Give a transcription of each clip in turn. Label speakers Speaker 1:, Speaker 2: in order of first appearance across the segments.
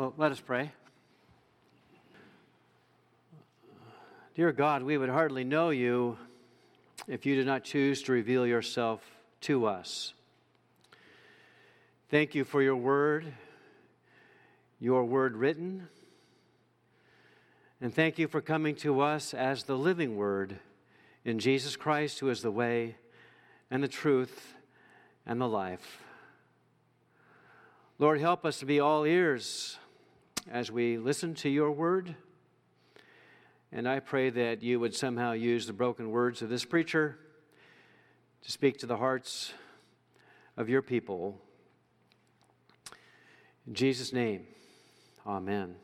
Speaker 1: Well, let us pray. Dear God, we would hardly know you if you did not choose to reveal yourself to us. Thank you for your word, your word written, and thank you for coming to us as the living word in Jesus Christ, who is the way and the truth and the life. Lord, help us to be all ears as we listen to your word. And I pray that you would somehow use the broken words of this preacher to speak to the hearts of your people. In Jesus' name, amen.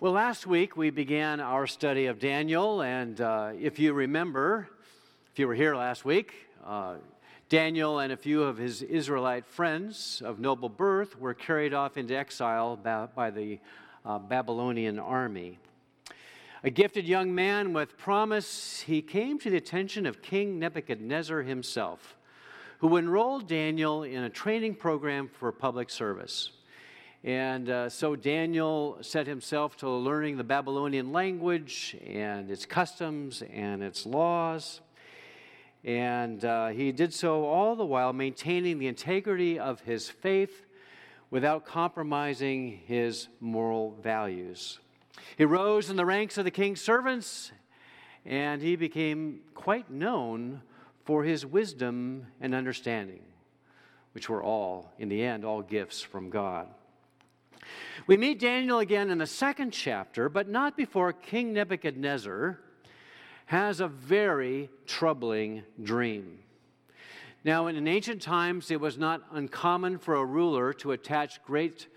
Speaker 1: Well, last week we began our study of Daniel, and uh, if you remember, if you were here last week, uh, Daniel and a few of his Israelite friends of noble birth were carried off into exile by the uh, Babylonian army. A gifted young man with promise, he came to the attention of King Nebuchadnezzar himself, who enrolled Daniel in a training program for public service. And uh, so Daniel set himself to learning the Babylonian language and its customs and its laws. And uh, he did so all the while maintaining the integrity of his faith without compromising his moral values. He rose in the ranks of the king's servants, and he became quite known for his wisdom and understanding, which were all, in the end, all gifts from God. We meet Daniel again in the second chapter, but not before King Nebuchadnezzar has a very troubling dream. Now, in ancient times, it was not uncommon for a ruler to attach great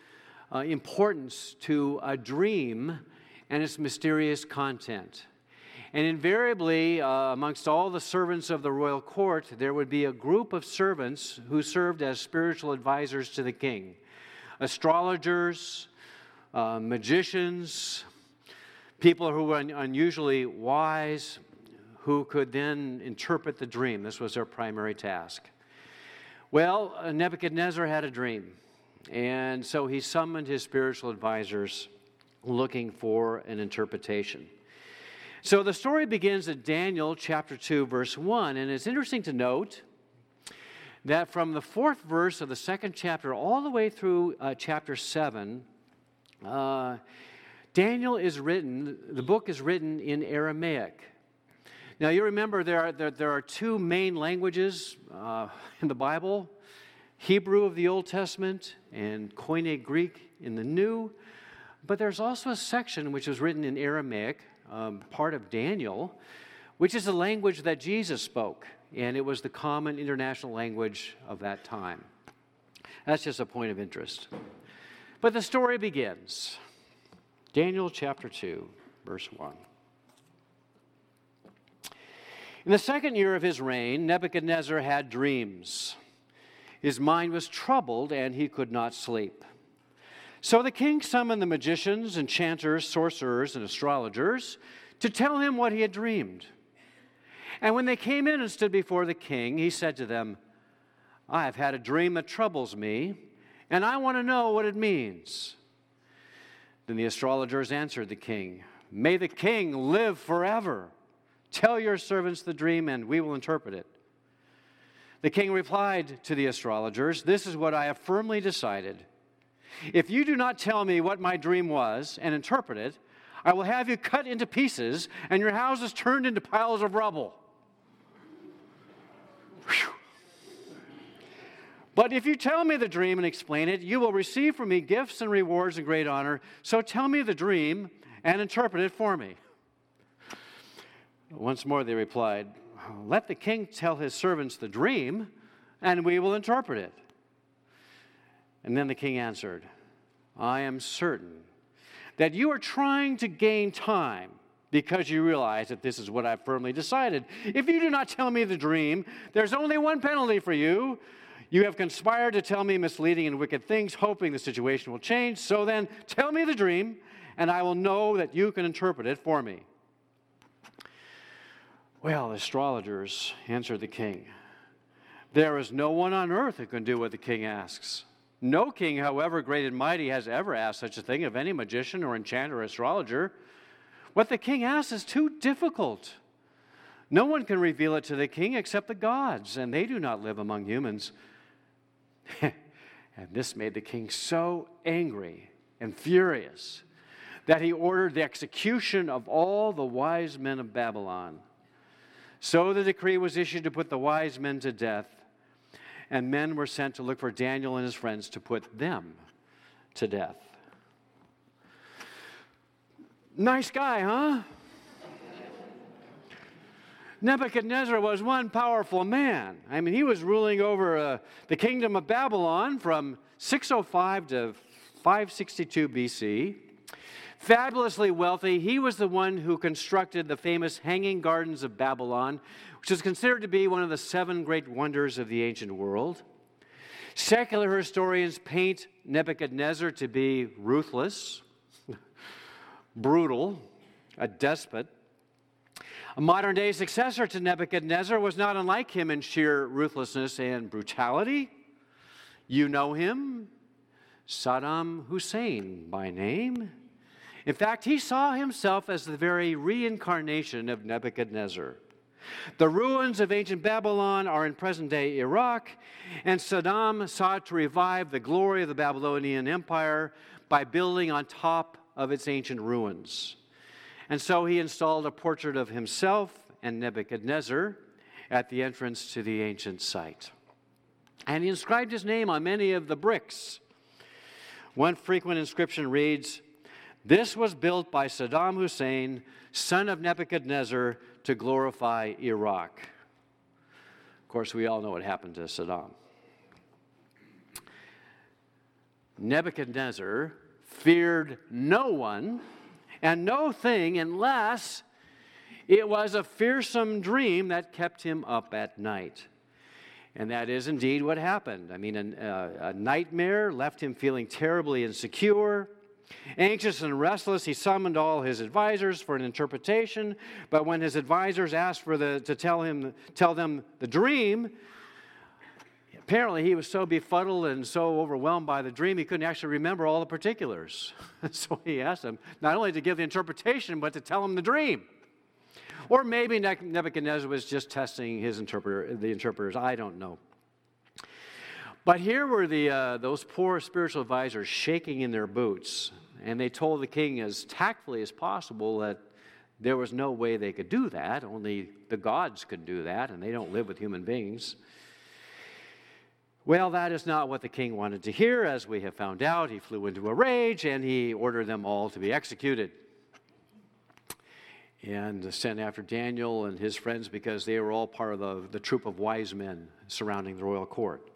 Speaker 1: uh, importance to a dream and its mysterious content. And invariably, uh, amongst all the servants of the royal court, there would be a group of servants who served as spiritual advisors to the king astrologers, uh, magicians, people who were un- unusually wise, who could then interpret the dream. This was their primary task. Well, uh, Nebuchadnezzar had a dream, and so he summoned his spiritual advisors looking for an interpretation. So the story begins at Daniel chapter 2, verse 1, and it's interesting to note that from the fourth verse of the second chapter all the way through uh, chapter 7, uh, Daniel is written, the book is written in Aramaic. Now, you remember there are, there, there are two main languages uh, in the Bible Hebrew of the Old Testament and Koine Greek in the New. But there's also a section which is written in Aramaic, um, part of Daniel, which is the language that Jesus spoke, and it was the common international language of that time. That's just a point of interest. But the story begins. Daniel chapter 2, verse 1. In the second year of his reign, Nebuchadnezzar had dreams. His mind was troubled and he could not sleep. So the king summoned the magicians, enchanters, sorcerers, and astrologers to tell him what he had dreamed. And when they came in and stood before the king, he said to them, I have had a dream that troubles me, and I want to know what it means. Then the astrologers answered the king, May the king live forever. Tell your servants the dream, and we will interpret it. The king replied to the astrologers, This is what I have firmly decided. If you do not tell me what my dream was and interpret it, I will have you cut into pieces and your houses turned into piles of rubble. Whew. But if you tell me the dream and explain it, you will receive from me gifts and rewards and great honor. So tell me the dream and interpret it for me. Once more they replied, Let the king tell his servants the dream, and we will interpret it. And then the king answered, I am certain that you are trying to gain time because you realize that this is what I've firmly decided. If you do not tell me the dream, there's only one penalty for you you have conspired to tell me misleading and wicked things, hoping the situation will change. So then, tell me the dream, and I will know that you can interpret it for me. Well, astrologers answered the king. There is no one on earth who can do what the king asks. No king, however great and mighty, has ever asked such a thing of any magician or enchanter or astrologer. What the king asks is too difficult. No one can reveal it to the king except the gods, and they do not live among humans. and this made the king so angry and furious that he ordered the execution of all the wise men of Babylon. So the decree was issued to put the wise men to death, and men were sent to look for Daniel and his friends to put them to death. Nice guy, huh? Nebuchadnezzar was one powerful man. I mean, he was ruling over uh, the kingdom of Babylon from 605 to 562 BC. Fabulously wealthy, he was the one who constructed the famous Hanging Gardens of Babylon, which is considered to be one of the seven great wonders of the ancient world. Secular historians paint Nebuchadnezzar to be ruthless, brutal, a despot. A modern day successor to Nebuchadnezzar was not unlike him in sheer ruthlessness and brutality. You know him, Saddam Hussein by name. In fact, he saw himself as the very reincarnation of Nebuchadnezzar. The ruins of ancient Babylon are in present day Iraq, and Saddam sought to revive the glory of the Babylonian Empire by building on top of its ancient ruins. And so he installed a portrait of himself and Nebuchadnezzar at the entrance to the ancient site. And he inscribed his name on many of the bricks. One frequent inscription reads, this was built by Saddam Hussein, son of Nebuchadnezzar, to glorify Iraq. Of course, we all know what happened to Saddam. Nebuchadnezzar feared no one and no thing unless it was a fearsome dream that kept him up at night. And that is indeed what happened. I mean, a, uh, a nightmare left him feeling terribly insecure. Anxious and restless, he summoned all his advisors for an interpretation. But when his advisors asked for the, to tell, him, tell them the dream, apparently he was so befuddled and so overwhelmed by the dream, he couldn't actually remember all the particulars. so he asked them not only to give the interpretation, but to tell him the dream. Or maybe Nebuchadnezzar was just testing his interpreter, the interpreters. I don't know. But here were the, uh, those poor spiritual advisors shaking in their boots, and they told the king as tactfully as possible that there was no way they could do that. Only the gods could do that, and they don't live with human beings. Well, that is not what the king wanted to hear, as we have found out. He flew into a rage and he ordered them all to be executed and sent after Daniel and his friends because they were all part of the, the troop of wise men surrounding the royal court.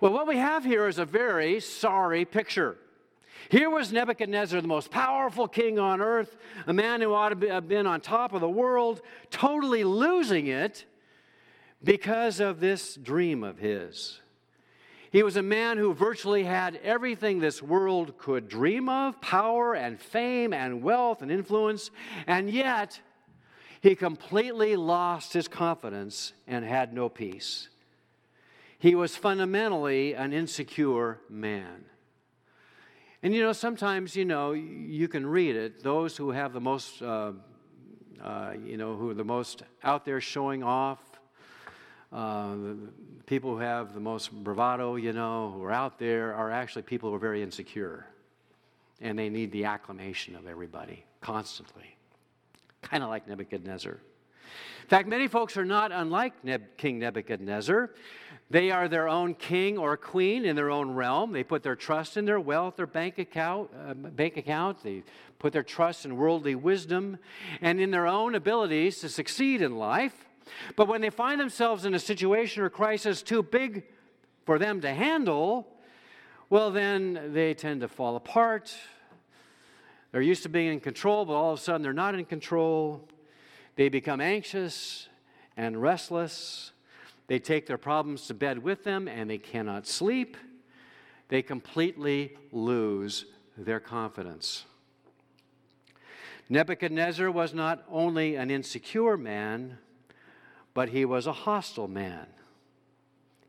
Speaker 1: Well, what we have here is a very sorry picture. Here was Nebuchadnezzar, the most powerful king on earth, a man who ought to have been on top of the world, totally losing it because of this dream of his. He was a man who virtually had everything this world could dream of power and fame and wealth and influence, and yet he completely lost his confidence and had no peace. He was fundamentally an insecure man. And you know, sometimes, you know, you can read it. Those who have the most, uh, uh, you know, who are the most out there showing off, uh, people who have the most bravado, you know, who are out there are actually people who are very insecure. And they need the acclamation of everybody constantly. Kind of like Nebuchadnezzar. In fact, many folks are not unlike Neb- King Nebuchadnezzar. They are their own king or queen in their own realm. They put their trust in their wealth, their bank account, uh, bank account. They put their trust in worldly wisdom and in their own abilities to succeed in life. But when they find themselves in a situation or crisis too big for them to handle, well, then they tend to fall apart. They're used to being in control, but all of a sudden they're not in control. They become anxious and restless. They take their problems to bed with them and they cannot sleep. They completely lose their confidence. Nebuchadnezzar was not only an insecure man, but he was a hostile man.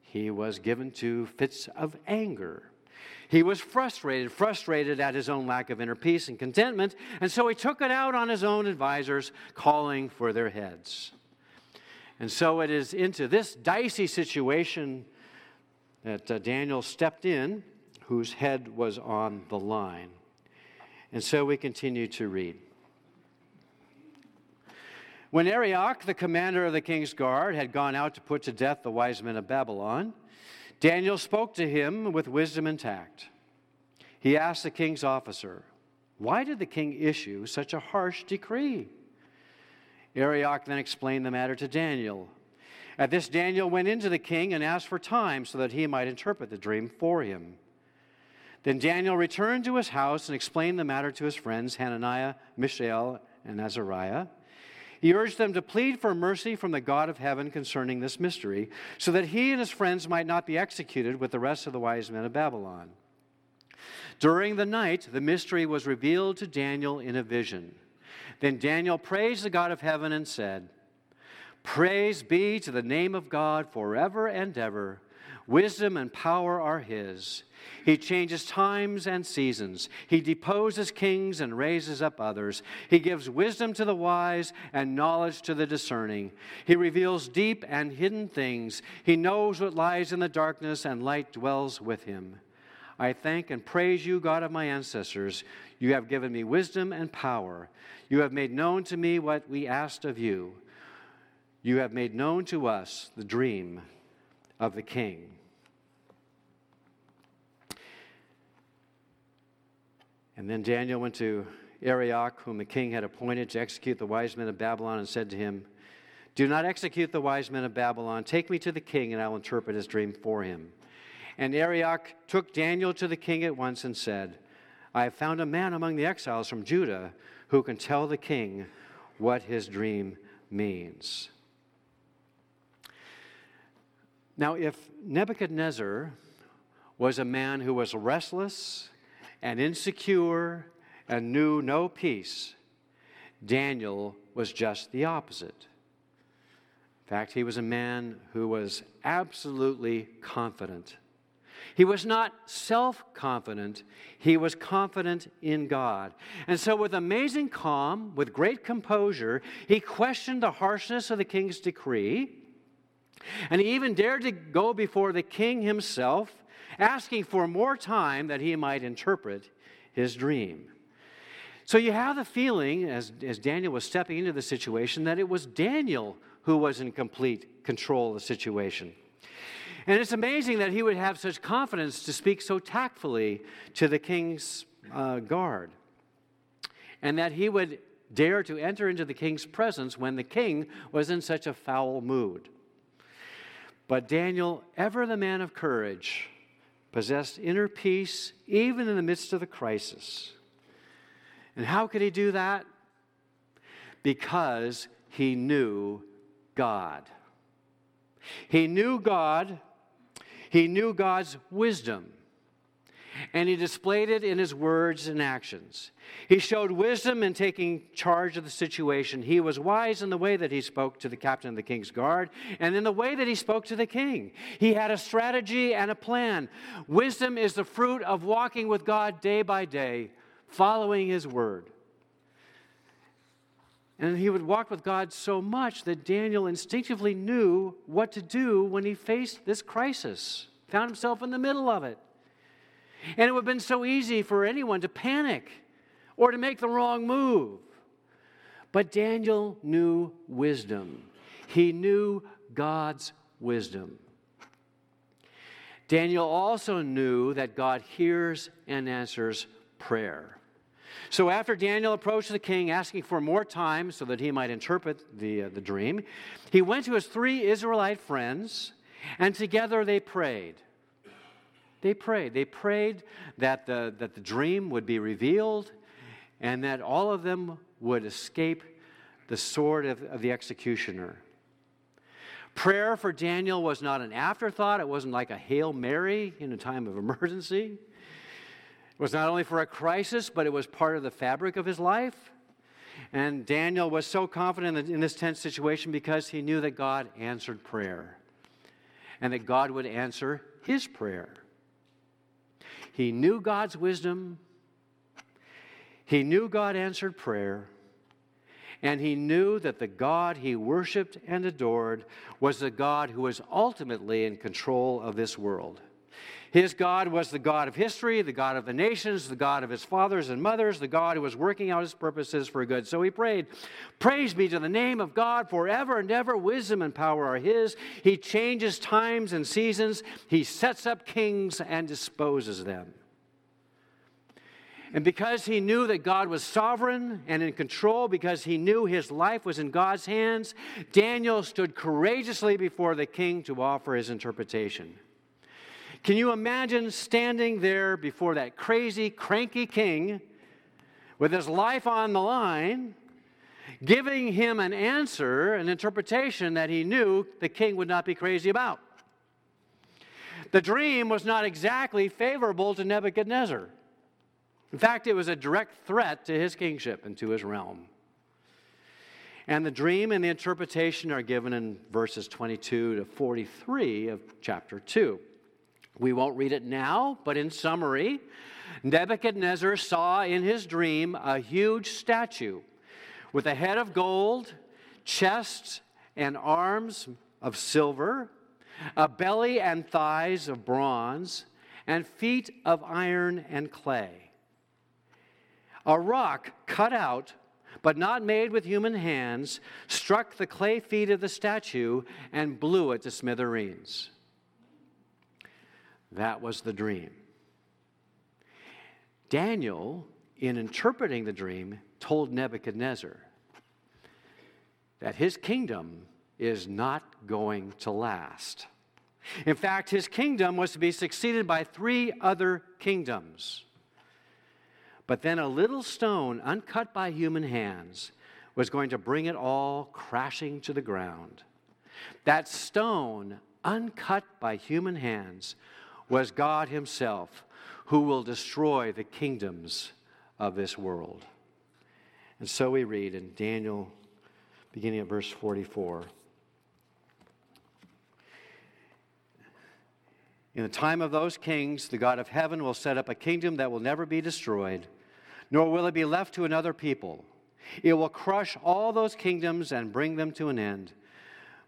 Speaker 1: He was given to fits of anger. He was frustrated, frustrated at his own lack of inner peace and contentment, and so he took it out on his own advisors, calling for their heads. And so it is into this dicey situation that uh, Daniel stepped in, whose head was on the line. And so we continue to read. When Arioch, the commander of the king's guard, had gone out to put to death the wise men of Babylon, Daniel spoke to him with wisdom and tact. He asked the king's officer, Why did the king issue such a harsh decree? Arioch then explained the matter to Daniel. At this, Daniel went into the king and asked for time so that he might interpret the dream for him. Then Daniel returned to his house and explained the matter to his friends Hananiah, Mishael, and Azariah. He urged them to plead for mercy from the God of heaven concerning this mystery, so that he and his friends might not be executed with the rest of the wise men of Babylon. During the night, the mystery was revealed to Daniel in a vision. Then Daniel praised the God of heaven and said, Praise be to the name of God forever and ever. Wisdom and power are his. He changes times and seasons. He deposes kings and raises up others. He gives wisdom to the wise and knowledge to the discerning. He reveals deep and hidden things. He knows what lies in the darkness, and light dwells with him. I thank and praise you, God of my ancestors. You have given me wisdom and power. You have made known to me what we asked of you. You have made known to us the dream of the king. And then Daniel went to Arioch, whom the king had appointed to execute the wise men of Babylon, and said to him, Do not execute the wise men of Babylon. Take me to the king, and I will interpret his dream for him. And Arioch took Daniel to the king at once and said, I have found a man among the exiles from Judah who can tell the king what his dream means. Now, if Nebuchadnezzar was a man who was restless and insecure and knew no peace, Daniel was just the opposite. In fact, he was a man who was absolutely confident. He was not self confident, he was confident in God. And so, with amazing calm, with great composure, he questioned the harshness of the king's decree. And he even dared to go before the king himself asking for more time that he might interpret his dream. So you have the feeling, as, as Daniel was stepping into the situation, that it was Daniel who was in complete control of the situation. And it's amazing that he would have such confidence to speak so tactfully to the king's uh, guard, and that he would dare to enter into the king's presence when the king was in such a foul mood. But Daniel, ever the man of courage, possessed inner peace even in the midst of the crisis. And how could he do that? Because he knew God. He knew God, he knew God's wisdom and he displayed it in his words and actions. He showed wisdom in taking charge of the situation. He was wise in the way that he spoke to the captain of the king's guard and in the way that he spoke to the king. He had a strategy and a plan. Wisdom is the fruit of walking with God day by day, following his word. And he would walk with God so much that Daniel instinctively knew what to do when he faced this crisis, found himself in the middle of it. And it would have been so easy for anyone to panic or to make the wrong move. But Daniel knew wisdom, he knew God's wisdom. Daniel also knew that God hears and answers prayer. So after Daniel approached the king asking for more time so that he might interpret the, uh, the dream, he went to his three Israelite friends and together they prayed. They prayed. They prayed that the, that the dream would be revealed and that all of them would escape the sword of, of the executioner. Prayer for Daniel was not an afterthought. It wasn't like a Hail Mary in a time of emergency. It was not only for a crisis, but it was part of the fabric of his life. And Daniel was so confident in this tense situation because he knew that God answered prayer and that God would answer his prayer. He knew God's wisdom, he knew God answered prayer, and he knew that the God he worshiped and adored was the God who was ultimately in control of this world. His God was the God of history, the God of the nations, the God of his fathers and mothers, the God who was working out his purposes for good. So he prayed, Praise be to the name of God forever and ever. Wisdom and power are his. He changes times and seasons, he sets up kings and disposes them. And because he knew that God was sovereign and in control, because he knew his life was in God's hands, Daniel stood courageously before the king to offer his interpretation. Can you imagine standing there before that crazy, cranky king with his life on the line, giving him an answer, an interpretation that he knew the king would not be crazy about? The dream was not exactly favorable to Nebuchadnezzar. In fact, it was a direct threat to his kingship and to his realm. And the dream and the interpretation are given in verses 22 to 43 of chapter 2. We won't read it now, but in summary, Nebuchadnezzar saw in his dream a huge statue with a head of gold, chest and arms of silver, a belly and thighs of bronze, and feet of iron and clay. A rock cut out, but not made with human hands, struck the clay feet of the statue and blew it to smithereens. That was the dream. Daniel, in interpreting the dream, told Nebuchadnezzar that his kingdom is not going to last. In fact, his kingdom was to be succeeded by three other kingdoms. But then a little stone, uncut by human hands, was going to bring it all crashing to the ground. That stone, uncut by human hands, was God Himself who will destroy the kingdoms of this world. And so we read in Daniel, beginning at verse 44. In the time of those kings, the God of heaven will set up a kingdom that will never be destroyed, nor will it be left to another people. It will crush all those kingdoms and bring them to an end,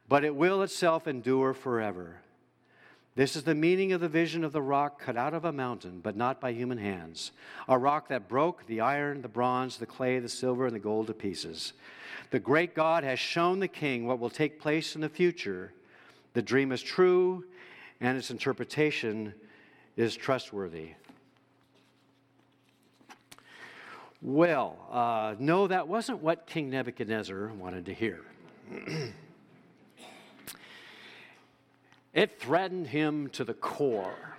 Speaker 1: but it will itself endure forever. This is the meaning of the vision of the rock cut out of a mountain, but not by human hands. A rock that broke the iron, the bronze, the clay, the silver, and the gold to pieces. The great God has shown the king what will take place in the future. The dream is true, and its interpretation is trustworthy. Well, uh, no, that wasn't what King Nebuchadnezzar wanted to hear. It threatened him to the core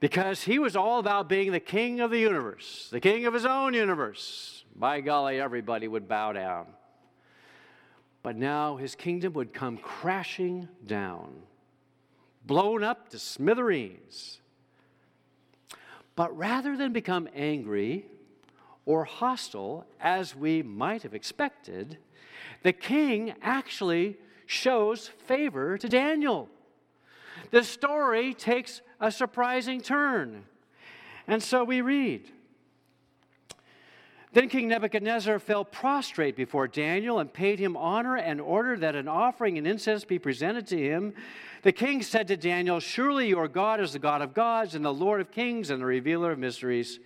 Speaker 1: because he was all about being the king of the universe, the king of his own universe. By golly, everybody would bow down. But now his kingdom would come crashing down, blown up to smithereens. But rather than become angry or hostile, as we might have expected, the king actually shows favor to Daniel. The story takes a surprising turn. And so we read. Then King Nebuchadnezzar fell prostrate before Daniel and paid him honor and ordered that an offering and incense be presented to him. The king said to Daniel, Surely your God is the God of gods and the Lord of kings and the revealer of mysteries,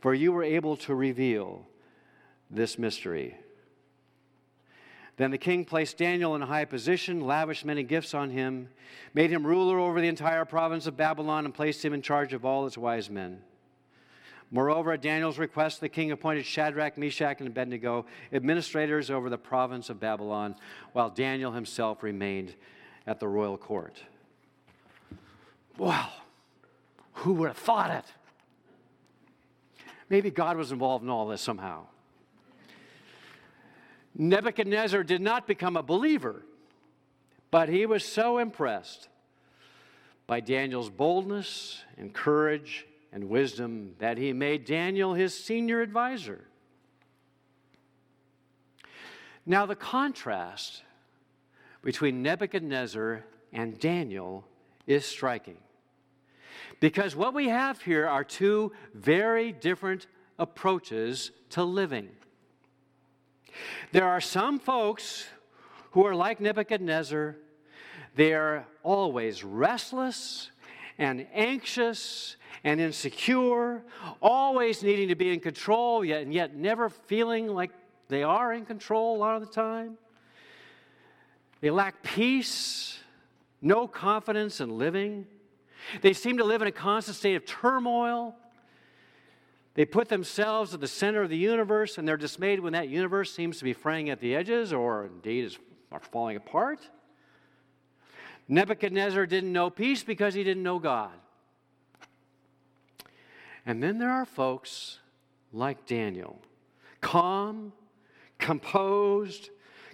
Speaker 1: for you were able to reveal this mystery. Then the king placed Daniel in a high position, lavished many gifts on him, made him ruler over the entire province of Babylon, and placed him in charge of all its wise men. Moreover, at Daniel's request, the king appointed Shadrach, Meshach, and Abednego administrators over the province of Babylon, while Daniel himself remained at the royal court. Wow, who would have thought it? Maybe God was involved in all this somehow. Nebuchadnezzar did not become a believer, but he was so impressed by Daniel's boldness and courage and wisdom that he made Daniel his senior advisor. Now, the contrast between Nebuchadnezzar and Daniel is striking. Because what we have here are two very different approaches to living. There are some folks who are like Nebuchadnezzar, they are always restless and anxious and insecure, always needing to be in control, yet, and yet never feeling like they are in control a lot of the time. They lack peace, no confidence in living. They seem to live in a constant state of turmoil. They put themselves at the center of the universe and they're dismayed when that universe seems to be fraying at the edges or indeed is falling apart. Nebuchadnezzar didn't know peace because he didn't know God. And then there are folks like Daniel, calm, composed,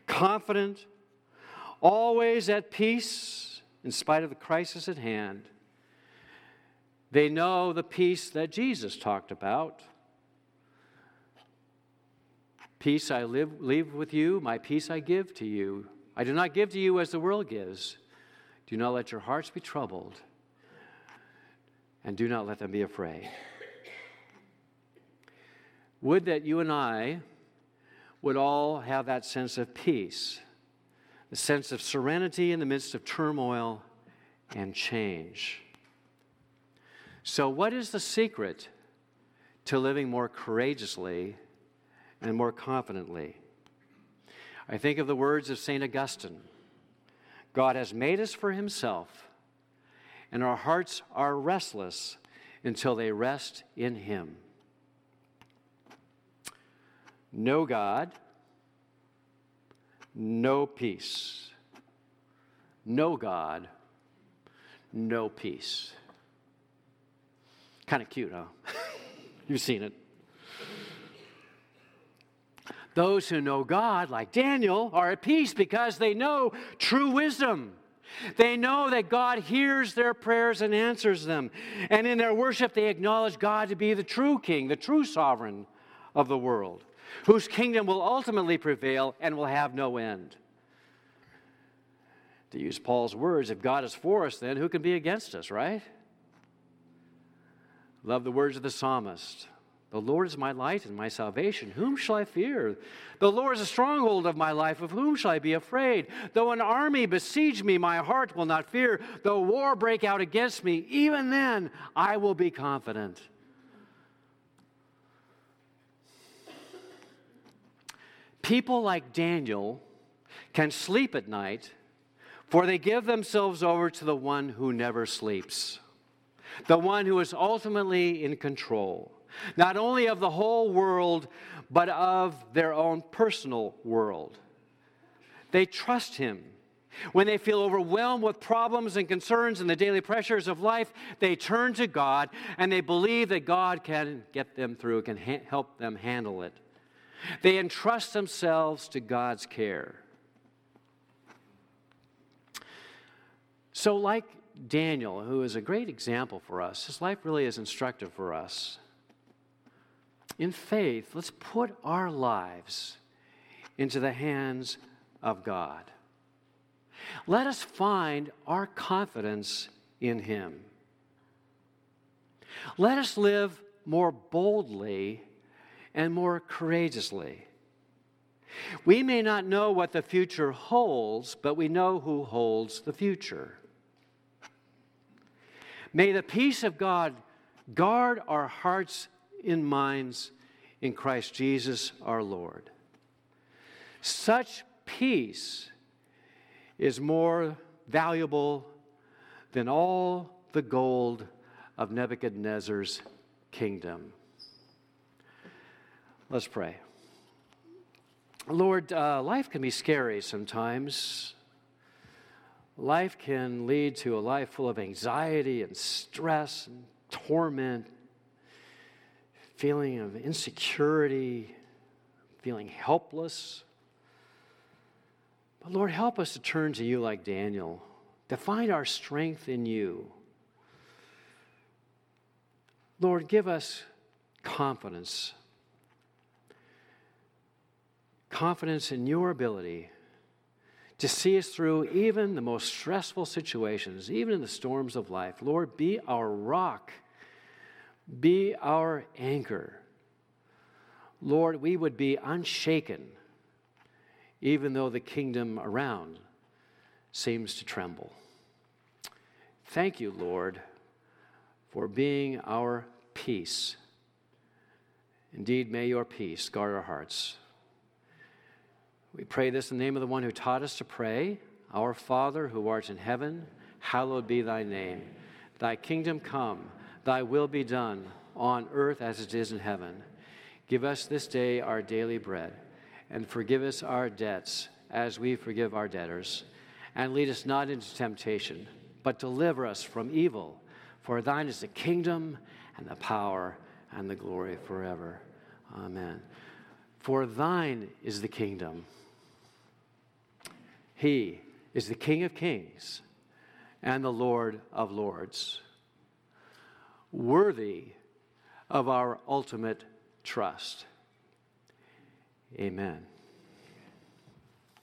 Speaker 1: confident, always at peace in spite of the crisis at hand. They know the peace that Jesus talked about. Peace I live, leave with you, my peace I give to you. I do not give to you as the world gives. Do not let your hearts be troubled, and do not let them be afraid. Would that you and I would all have that sense of peace, the sense of serenity in the midst of turmoil and change. So, what is the secret to living more courageously and more confidently? I think of the words of St. Augustine God has made us for himself, and our hearts are restless until they rest in him. No God, no peace. No God, no peace. Kind of cute, huh? You've seen it. Those who know God, like Daniel, are at peace because they know true wisdom. They know that God hears their prayers and answers them. And in their worship, they acknowledge God to be the true king, the true sovereign of the world whose kingdom will ultimately prevail and will have no end. To use Paul's words, if God is for us, then who can be against us, right? Love the words of the psalmist. The Lord is my light and my salvation. Whom shall I fear? The Lord is a stronghold of my life. Of whom shall I be afraid? Though an army besiege me, my heart will not fear. Though war break out against me, even then I will be confident. People like Daniel can sleep at night, for they give themselves over to the one who never sleeps, the one who is ultimately in control, not only of the whole world, but of their own personal world. They trust him. When they feel overwhelmed with problems and concerns and the daily pressures of life, they turn to God and they believe that God can get them through, can ha- help them handle it. They entrust themselves to God's care. So, like Daniel, who is a great example for us, his life really is instructive for us. In faith, let's put our lives into the hands of God. Let us find our confidence in Him. Let us live more boldly and more courageously. We may not know what the future holds, but we know who holds the future. May the peace of God guard our hearts and minds in Christ Jesus our Lord. Such peace is more valuable than all the gold of Nebuchadnezzar's kingdom. Let's pray. Lord, uh, life can be scary sometimes. Life can lead to a life full of anxiety and stress and torment, feeling of insecurity, feeling helpless. But Lord, help us to turn to you like Daniel, to find our strength in you. Lord, give us confidence confidence in your ability to see us through even the most stressful situations, even in the storms of life. Lord, be our rock, be our anchor. Lord, we would be unshaken even though the kingdom around seems to tremble. Thank you, Lord, for being our peace. Indeed, may your peace guard our hearts. We pray this in the name of the one who taught us to pray Our Father who art in heaven, hallowed be thy name. Thy kingdom come, thy will be done on earth as it is in heaven. Give us this day our daily bread, and forgive us our debts as we forgive our debtors. And lead us not into temptation, but deliver us from evil. For thine is the kingdom and the power and the glory forever. Amen. For thine is the kingdom. He is the King of kings and the Lord of lords, worthy of our ultimate trust. Amen.